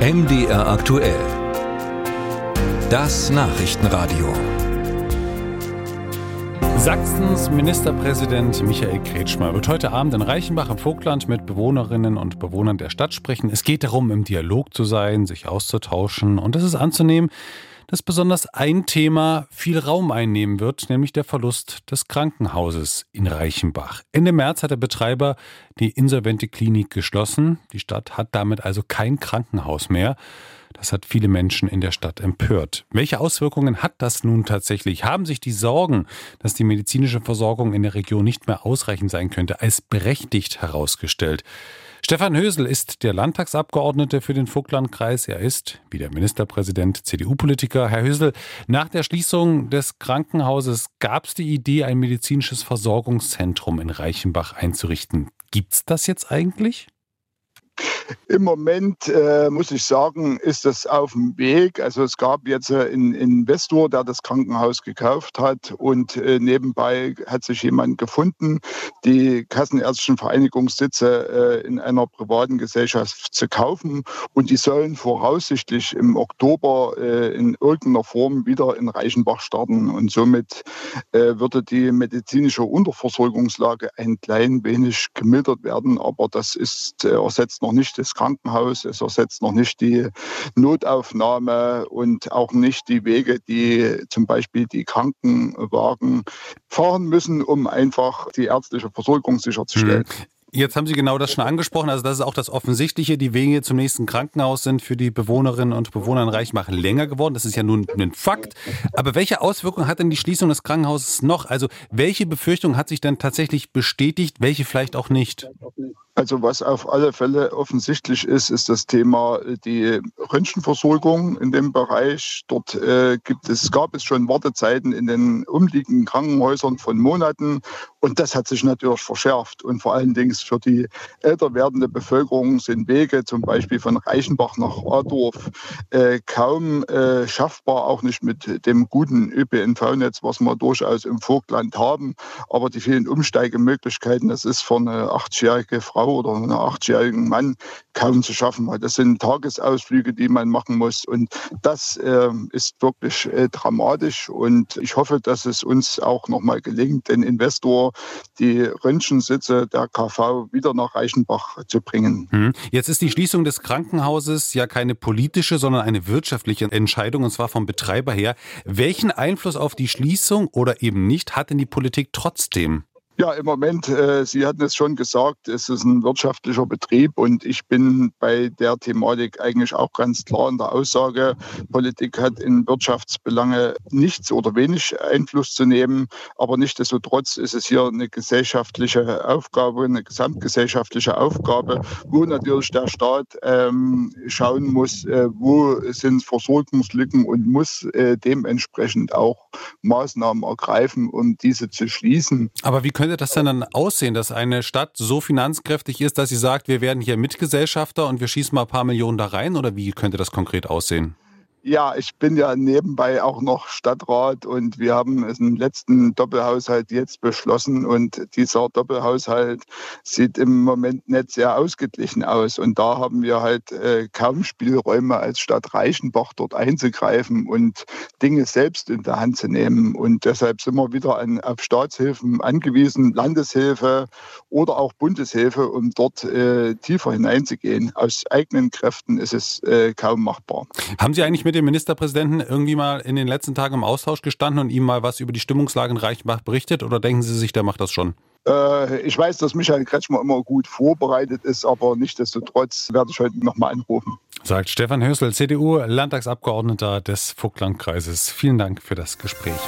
MDR aktuell. Das Nachrichtenradio. Sachsens Ministerpräsident Michael Kretschmer wird heute Abend in Reichenbach im Vogtland mit Bewohnerinnen und Bewohnern der Stadt sprechen. Es geht darum, im Dialog zu sein, sich auszutauschen und es ist anzunehmen, dass besonders ein Thema viel Raum einnehmen wird, nämlich der Verlust des Krankenhauses in Reichenbach. Ende März hat der Betreiber die insolvente Klinik geschlossen. Die Stadt hat damit also kein Krankenhaus mehr. Das hat viele Menschen in der Stadt empört. Welche Auswirkungen hat das nun tatsächlich? Haben sich die Sorgen, dass die medizinische Versorgung in der Region nicht mehr ausreichend sein könnte, als berechtigt herausgestellt? Stefan Hösel ist der Landtagsabgeordnete für den Vogtlandkreis. Er ist, wie der Ministerpräsident, CDU-Politiker. Herr Hösel, nach der Schließung des Krankenhauses gab es die Idee, ein medizinisches Versorgungszentrum in Reichenbach einzurichten. Gibt es das jetzt eigentlich? Im Moment äh, muss ich sagen, ist das auf dem Weg. Also es gab jetzt äh, einen Investor, der das Krankenhaus gekauft hat und äh, nebenbei hat sich jemand gefunden, die Kassenärztlichen Vereinigungssitze äh, in einer privaten Gesellschaft zu kaufen. Und die sollen voraussichtlich im Oktober äh, in irgendeiner Form wieder in Reichenbach starten. Und somit äh, würde die medizinische Unterversorgungslage ein klein wenig gemildert werden, aber das ist ersetzt noch nicht das Krankenhaus, es ersetzt noch nicht die Notaufnahme und auch nicht die Wege, die zum Beispiel die Krankenwagen fahren müssen, um einfach die ärztliche Versorgung sicherzustellen. Hm. Jetzt haben Sie genau das schon angesprochen. Also das ist auch das Offensichtliche. Die Wege zum nächsten Krankenhaus sind für die Bewohnerinnen und Bewohner in Reichenbach länger geworden. Das ist ja nun ein Fakt. Aber welche Auswirkungen hat denn die Schließung des Krankenhauses noch? Also welche Befürchtung hat sich denn tatsächlich bestätigt, welche vielleicht auch nicht? Also was auf alle Fälle offensichtlich ist, ist das Thema äh, die Röntgenversorgung in dem Bereich. Dort äh, gibt es, gab es schon Wartezeiten in den umliegenden Krankenhäusern von Monaten und das hat sich natürlich verschärft. Und vor allen Dingen für die älter werdende Bevölkerung sind Wege zum Beispiel von Reichenbach nach Adorf äh, kaum äh, schaffbar, auch nicht mit dem guten ÖPNV-Netz, was wir durchaus im Vogtland haben. Aber die vielen Umsteigemöglichkeiten, das ist für eine achtjährige Frau Oder einem achtjährigen Mann kaum zu schaffen. Das sind Tagesausflüge, die man machen muss. Und das äh, ist wirklich äh, dramatisch. Und ich hoffe, dass es uns auch nochmal gelingt, den Investor die Röntgensitze der KV wieder nach Reichenbach zu bringen. Hm. Jetzt ist die Schließung des Krankenhauses ja keine politische, sondern eine wirtschaftliche Entscheidung, und zwar vom Betreiber her. Welchen Einfluss auf die Schließung oder eben nicht hat denn die Politik trotzdem? Ja, im Moment, äh, Sie hatten es schon gesagt, es ist ein wirtschaftlicher Betrieb und ich bin bei der Thematik eigentlich auch ganz klar in der Aussage, Politik hat in Wirtschaftsbelange nichts oder wenig Einfluss zu nehmen, aber nichtsdestotrotz ist es hier eine gesellschaftliche Aufgabe, eine gesamtgesellschaftliche Aufgabe, wo natürlich der Staat ähm, schauen muss, äh, wo sind Versorgungslücken und muss äh, dementsprechend auch Maßnahmen ergreifen, um diese zu schließen. Aber wie können könnte das denn dann aussehen, dass eine Stadt so finanzkräftig ist, dass sie sagt, wir werden hier Mitgesellschafter und wir schießen mal ein paar Millionen da rein? Oder wie könnte das konkret aussehen? Ja, ich bin ja nebenbei auch noch Stadtrat und wir haben im letzten Doppelhaushalt jetzt beschlossen und dieser Doppelhaushalt sieht im Moment nicht sehr ausgeglichen aus und da haben wir halt äh, kaum Spielräume als Stadt Reichenbach dort einzugreifen und Dinge selbst in der Hand zu nehmen und deshalb sind wir wieder an, auf Staatshilfen angewiesen, Landeshilfe oder auch Bundeshilfe, um dort äh, tiefer hineinzugehen. Aus eigenen Kräften ist es äh, kaum machbar. Haben Sie eigentlich mit dem Ministerpräsidenten irgendwie mal in den letzten Tagen im Austausch gestanden und ihm mal was über die Stimmungslage in Reichenbach berichtet? Oder denken Sie sich, der macht das schon? Äh, ich weiß, dass Michael Kretschmer immer gut vorbereitet ist, aber nichtsdestotrotz werde ich heute nochmal anrufen. Sagt Stefan Hösel, CDU, Landtagsabgeordneter des Vogtlandkreises. Vielen Dank für das Gespräch.